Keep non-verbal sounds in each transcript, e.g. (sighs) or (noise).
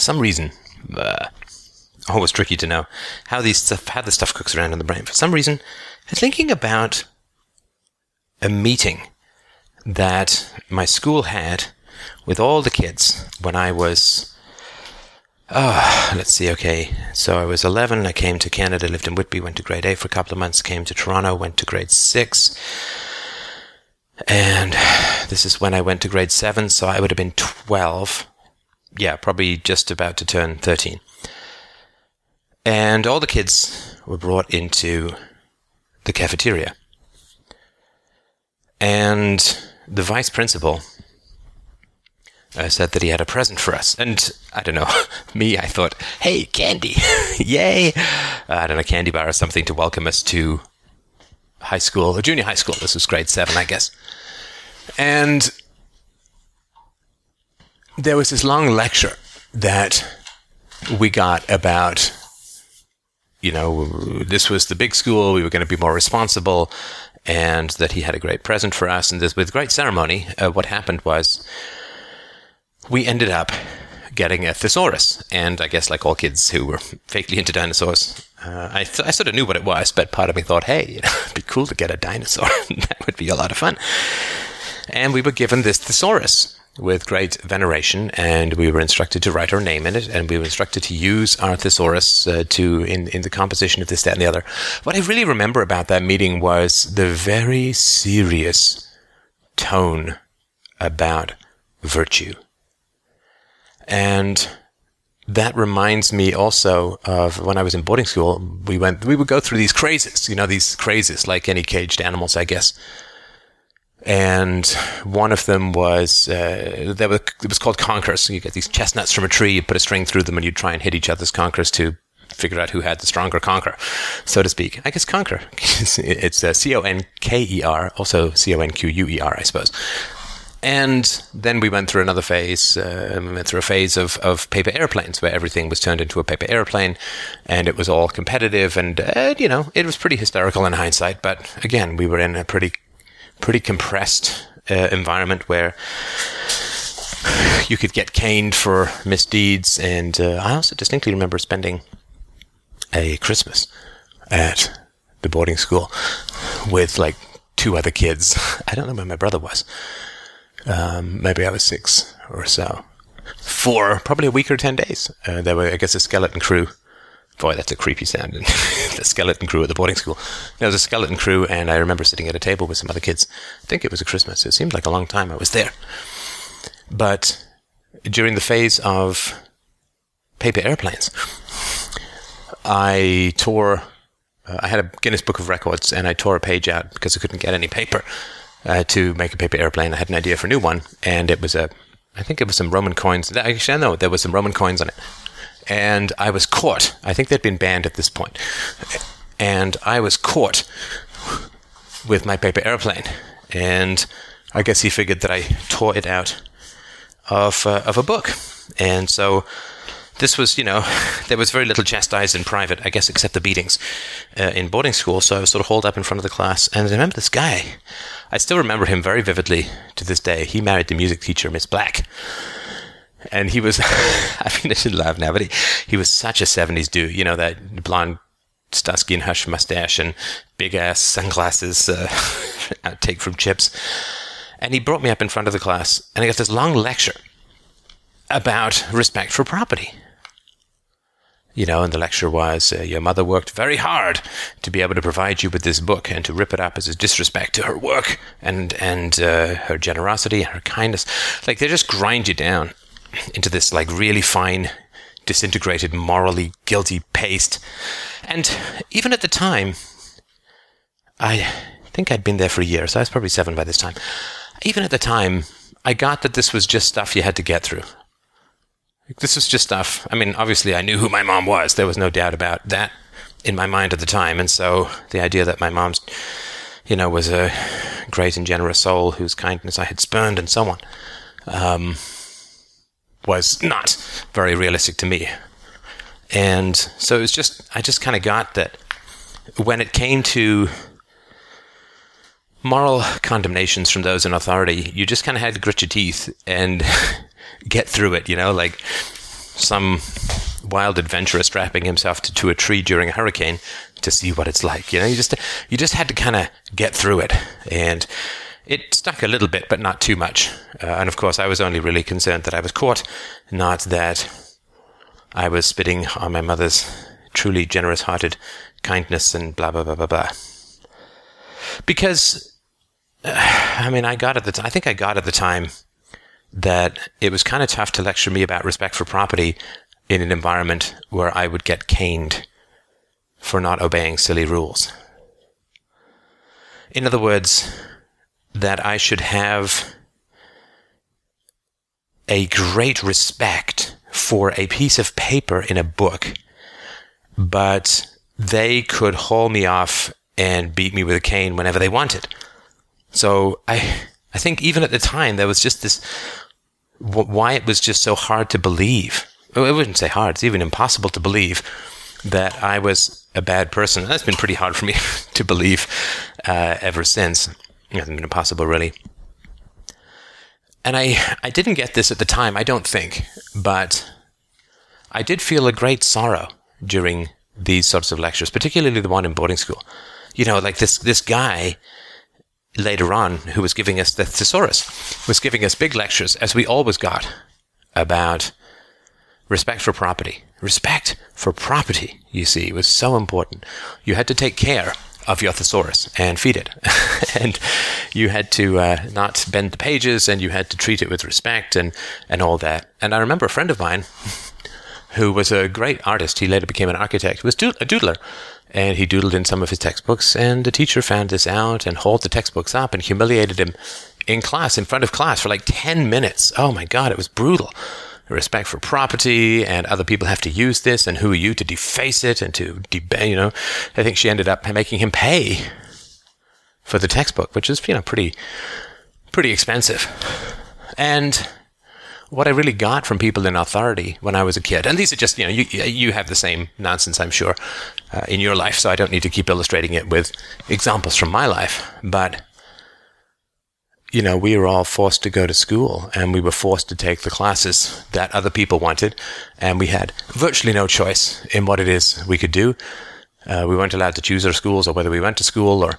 for some reason, uh, always tricky to know how these stuff, how the stuff cooks around in the brain. For some reason, I'm thinking about a meeting that my school had with all the kids when I was, oh, let's see, okay. So I was 11, I came to Canada, lived in Whitby, went to grade 8 for a couple of months, came to Toronto, went to grade 6. And this is when I went to grade 7, so I would have been 12. Yeah, probably just about to turn 13. And all the kids were brought into the cafeteria. And the vice principal uh, said that he had a present for us. And I don't know, (laughs) me, I thought, hey, candy, (laughs) yay! Uh, I don't know, candy bar or something to welcome us to high school, or junior high school. This was grade seven, I guess. And there was this long lecture that we got about you know, this was the big school, we were going to be more responsible, and that he had a great present for us. And this, with great ceremony, uh, what happened was we ended up getting a thesaurus. And I guess, like all kids who were fakely into dinosaurs, uh, I, th- I sort of knew what it was, but part of me thought, hey, you (laughs) know, it'd be cool to get a dinosaur. (laughs) that would be a lot of fun. And we were given this thesaurus with great veneration, and we were instructed to write our name in it, and we were instructed to use our thesaurus uh, to in, in the composition of this, that, and the other. What I really remember about that meeting was the very serious tone about virtue. And that reminds me also of when I was in boarding school. We went, we would go through these crazes, you know, these crazes like any caged animals, I guess and one of them was uh, there was, it was called conkers. So you get these chestnuts from a tree, you put a string through them, and you try and hit each other's conkers to figure out who had the stronger conker, so to speak. I guess conquer. (laughs) it's uh, C O N K E R, also C O N Q U E R, I suppose. And then we went through another phase, uh, we went through a phase of, of paper airplanes where everything was turned into a paper airplane and it was all competitive and, uh, you know, it was pretty hysterical in hindsight. But again, we were in a pretty pretty compressed uh, environment where you could get caned for misdeeds. And uh, I also distinctly remember spending a Christmas at the boarding school with like two other kids. (laughs) I don't know where my brother was. Um, maybe I was six or so. For probably a week or 10 days. Uh, there were, I guess, a skeleton crew boy, that's a creepy sound. (laughs) the skeleton crew at the boarding school. There was a skeleton crew, and I remember sitting at a table with some other kids. I think it was a Christmas. It seemed like a long time I was there. But during the phase of paper airplanes, I tore. Uh, I had a Guinness Book of Records, and I tore a page out because I couldn't get any paper uh, to make a paper airplane. I had an idea for a new one, and it was a. I think it was some Roman coins. Actually, I know there was some Roman coins on it and I was caught. I think they'd been banned at this point. And I was caught with my paper airplane. And I guess he figured that I tore it out of, uh, of a book. And so this was, you know, there was very little chastised in private, I guess, except the beatings uh, in boarding school. So I was sort of hauled up in front of the class. And I remember this guy. I still remember him very vividly to this day. He married the music teacher, Miss Black and he was (laughs) I mean I should laugh now, but he, he was such a seventies dude, you know, that blonde Starsky and Hutch mustache and big ass sunglasses uh, (laughs) outtake from CHiPs. And he brought me up in front of the class and he got this long lecture about respect for property. You know, and the lecture was uh, your mother worked very hard to be able to provide you with this book, and to rip it up is a disrespect to her work and and uh, her generosity and her kindness. Like they just grind you down into this like really fine, disintegrated, morally guilty paste. And even at the time, I think I'd been there for a year, so I was probably seven by this time. Even at the time, I got that this was just stuff you had to get through. This was just stuff. I mean, obviously, I knew who my mom was. There was no doubt about that in my mind at the time. And so the idea that my mom's, you know, was a great and generous soul whose kindness I had spurned and so on. Um, was not very realistic to me. And so it was just, I just kind of got that when it came to moral condemnations from those in authority, you just kind of had to grit your teeth and (laughs) get through it, you know, like some wild adventurer strapping himself to, to a tree during a hurricane to see what it's like. You know, you just you just had to kind of get through it, and it stuck a little bit, but not too much. Uh, and of course, I was only really concerned that I was caught, not that I was spitting on my mother's truly generous-hearted kindness and blah blah blah blah blah. Because, uh, I mean, I got at the t- I think I got at the time that it was kind of tough to lecture me about respect for property in an environment where I would get caned for not obeying silly rules. In other words, that I should have a great respect for a piece of paper in a book, but they could haul me off and beat me with a cane whenever they wanted. So I, I think even at the time there was just this, why it was just so hard to believe. I wouldn't say hard; it's even impossible to believe that I was a bad person. That's been pretty hard for me (laughs) to believe uh, ever since. It hasn't been impossible, really. And I, I didn't get this at the time, I don't think, but I did feel a great sorrow during these sorts of lectures, particularly the one in boarding school. You know, like this, this guy later on who was giving us the thesaurus was giving us big lectures, as we always got, about respect for property. Respect for property, you see, was so important. You had to take care of your thesaurus and feed it. (laughs) and you had to uh, not bend the pages and you had to treat it with respect and, and all that. And I remember a friend of mine (laughs) who was a great artist, he later became an architect, was a doodler. And he doodled in some of his textbooks, and the teacher found this out and hauled the textbooks up and humiliated him in class, in front of class, for like 10 minutes. Oh my God, it was brutal respect for property and other people have to use this and who are you to deface it and to debate you know i think she ended up making him pay for the textbook which is you know pretty pretty expensive and what I really got from people in authority when I was a kid, and these are just, you know, you, you have the same nonsense, I'm sure, uh, in your life, so I don't need to keep illustrating it with examples from my life. But you know, we were all forced to go to school and we were forced to take the classes that other people wanted. And we had virtually no choice in what it is we could do. Uh, we weren't allowed to choose our schools or whether we went to school or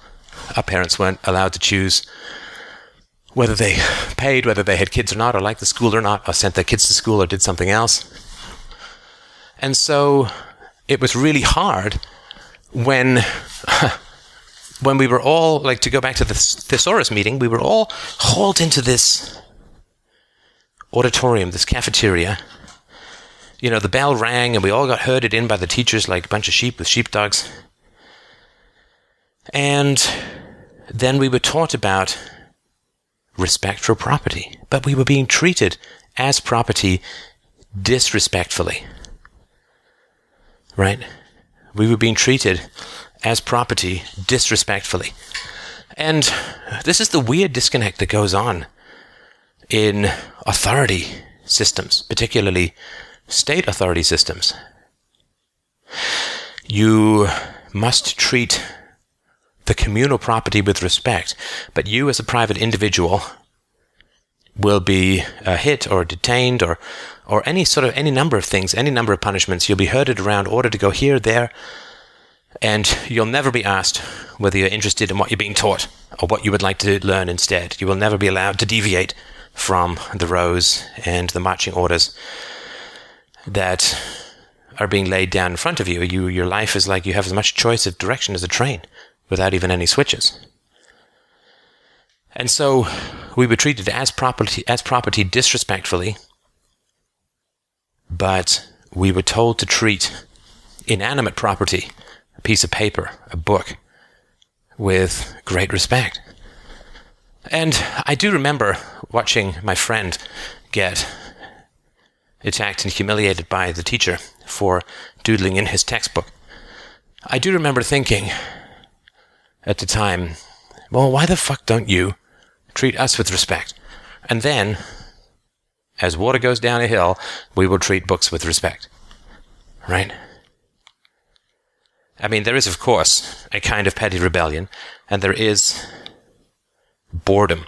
our parents weren't allowed to choose whether they (laughs) paid, whether they had kids or not, or liked the school or not, or sent their kids to school or did something else. And so it was really hard when (laughs) when we were all like to go back to the thesaurus meeting, we were all hauled into this auditorium, this cafeteria. You know, the bell rang and we all got herded in by the teachers like a bunch of sheep with sheepdogs. And then we were taught about respect for property, but we were being treated as property disrespectfully. Right? We were being treated as property disrespectfully. And this is the weird disconnect that goes on in authority systems, particularly state authority systems. You must treat the communal property with respect, but you as a private individual will be uh, hit or detained or or any sort of any number of things, any number of punishments. You'll be herded around, ordered to go here, there, and you'll never be asked whether you're interested in what you're being taught or what you would like to learn instead. You will never be allowed to deviate from the rows and the marching orders that are being laid down in front of you. you. Your life is like you have as much choice of direction as a train without even any switches. And so we were treated as property, as property disrespectfully, but we were told to treat inanimate property piece of paper, a book, with great respect. And I do remember watching my friend get attacked and humiliated by the teacher for doodling in his textbook. I do remember thinking at the time, well, why the fuck don't you treat us with respect? And then, as water goes down a hill, we will treat books with respect. Right? I mean, there is, of course, a kind of petty rebellion, and there is boredom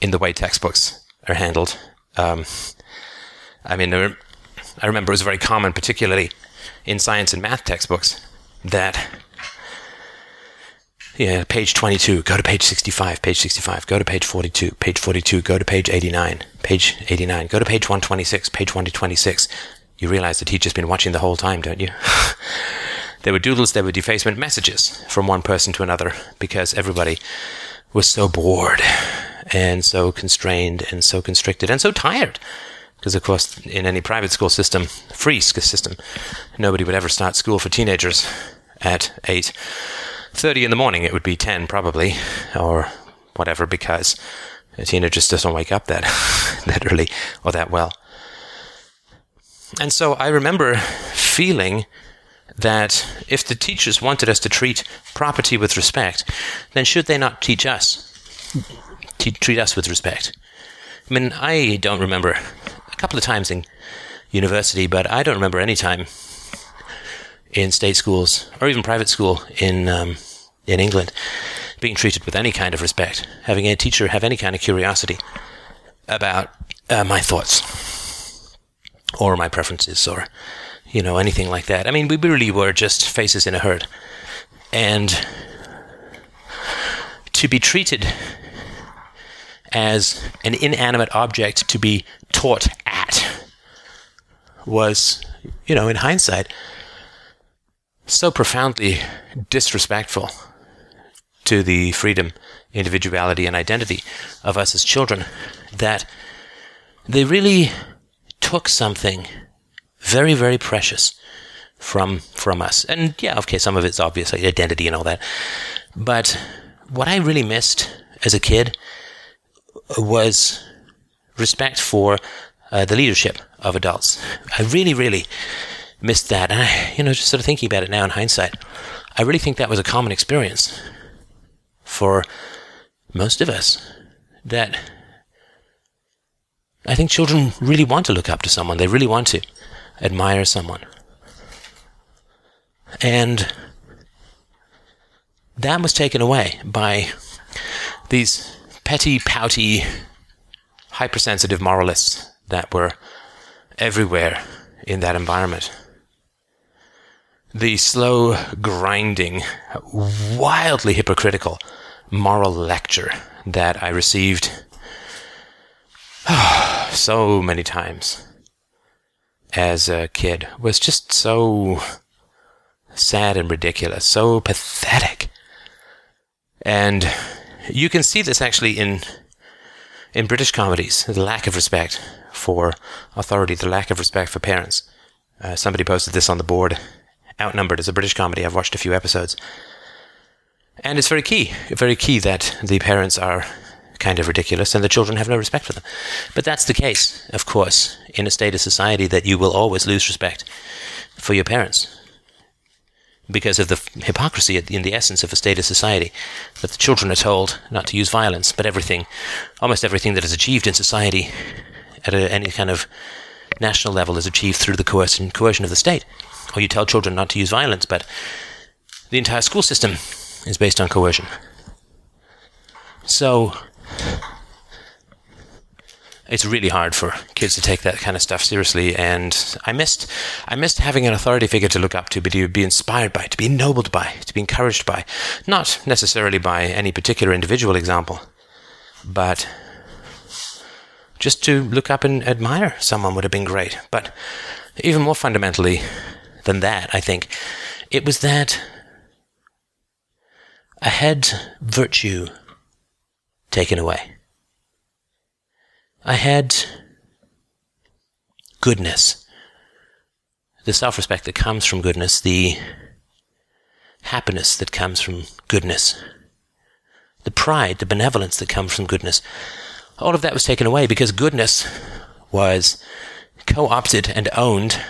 in the way textbooks are handled. Um, I mean, I remember it was very common, particularly in science and math textbooks, that yeah, page 22, go to page 65, page 65, go to page 42, page 42, go to page 89, page 89, go to page 126, page 126. You realize the teacher's been watching the whole time, don't you? (laughs) there were doodles, there were defacement messages from one person to another because everybody was so bored and so constrained and so constricted and so tired. Because, of course, in any private school system, free school system, nobody would ever start school for teenagers at 8.30 in the morning. It would be 10 probably, or whatever, because a teenager just doesn't wake up that, (laughs) that early or that well. And so I remember feeling that if the teachers wanted us to treat property with respect, then should they not teach us to treat us with respect. I mean, I don't remember a couple of times in university, but I don't remember any time in state schools or even private school in um, in England being treated with any kind of respect, having a teacher have any kind of curiosity about uh, my thoughts or my preferences or you know anything like that. I mean, we really were just faces in a herd, and to be treated as an inanimate object to be taught at was, you know, in hindsight, so profoundly disrespectful to the freedom, individuality, and identity of us as children that they really took something very, very precious from from us. And yeah, okay, some of it's obvious, like identity and all that. But what I really missed as a kid was respect for uh, the leadership of adults. I really, really missed that. And I, you know, just sort of thinking about it now in hindsight, I really think that was a common experience for most of us. That I think children really want to look up to someone. They really want to admire someone. And that was taken away by these petty, pouty, hypersensitive moralists that were everywhere in that environment. The slow, grinding, wildly hypocritical moral lecture that I received (sighs) so many times as a kid was just so sad and ridiculous, so pathetic. And you can see this actually in in British comedies, the lack of respect for authority, the lack of respect for parents. Uh, somebody posted this on the board. Outnumbered is a British comedy. I've watched a few episodes. And it's very key, very key that the parents are kind of ridiculous and the children have no respect for them. But that's the case, of course, in a state of society that you will always lose respect for your parents because of the hypocrisy in the essence of a state of society. That the children are told not to use violence, but everything, almost everything that is achieved in society at a, any kind of national level is achieved through the coercion, coercion of the state. Or you tell children not to use violence, but the entire school system is based on coercion. So, it's really hard for kids to take that kind of stuff seriously. And I missed, I missed having an authority figure to look up to, but to be inspired by, to be ennobled by, to be encouraged by, not necessarily by any particular individual example, but just to look up and admire someone would have been great. But even more fundamentally than that, I think it was that I had virtue taken away. I had goodness, the self respect that comes from goodness, the happiness that comes from goodness, the pride, the benevolence that comes from goodness. All of that was taken away because goodness was co opted and owned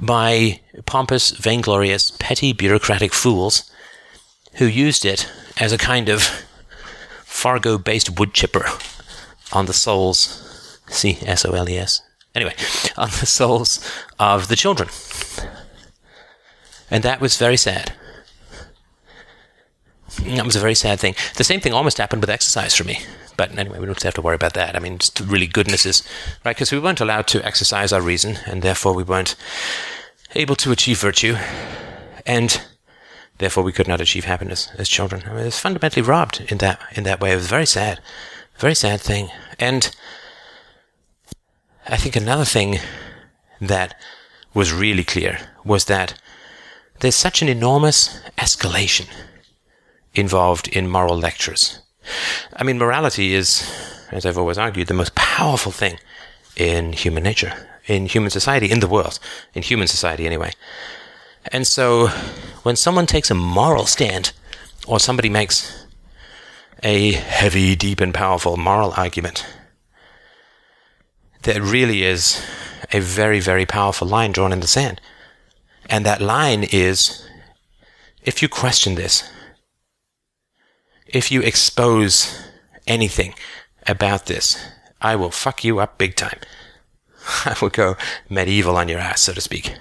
by pompous, vainglorious, petty bureaucratic fools who used it as a kind of Fargo based wood chipper on the souls, C S O L E S. Anyway, on the souls of the children. And that was very sad. That was a very sad thing. The same thing almost happened with exercise for me. But anyway, we don't have to worry about that. I mean, just really goodness is, right? Because we weren't allowed to exercise our reason, and therefore we weren't able to achieve virtue, and therefore we could not achieve happiness as children. I mean, it's fundamentally robbed in that in that way. It was very sad, very sad thing. And I think another thing that was really clear was that there's such an enormous escalation involved in moral lectures. I mean, morality is, as I've always argued, the most powerful thing in human nature, in human society, in the world, in human society anyway. And so when someone takes a moral stand, or somebody makes a heavy, deep, and powerful moral argument, there really is a very, very powerful line drawn in the sand. And that line is if you question this, if you expose anything about this, I will fuck you up big time. (laughs) I will go medieval on your ass, so to speak.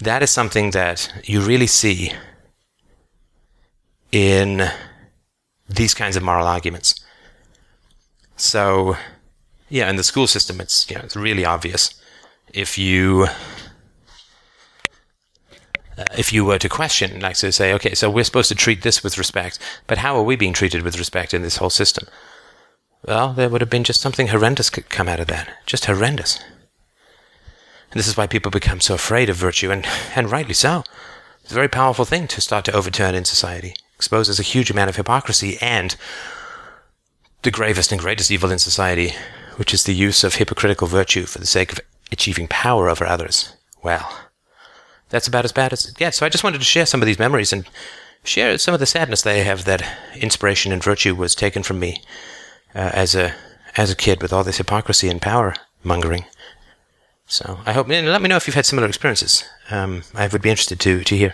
That is something that you really see in these kinds of moral arguments. So, yeah, in the school system, it's you know it's really obvious. If you uh, if you were to question, like to say, okay, so we're supposed to treat this with respect, but how are we being treated with respect in this whole system? Well, there would have been just something horrendous could come out of that, just horrendous. This is why people become so afraid of virtue, and and rightly so. It's a very powerful thing to start to overturn in society. Exposes a huge amount of hypocrisy and the gravest and greatest evil in society, which is the use of hypocritical virtue for the sake of achieving power over others. Well, that's about as bad as it gets. So I just wanted to share some of these memories and share some of the sadness that I have that inspiration and virtue was taken from me uh, as a as a kid with all this hypocrisy and power mongering. So I hope, and let me know if you've had similar experiences. Um, I would be interested to to hear.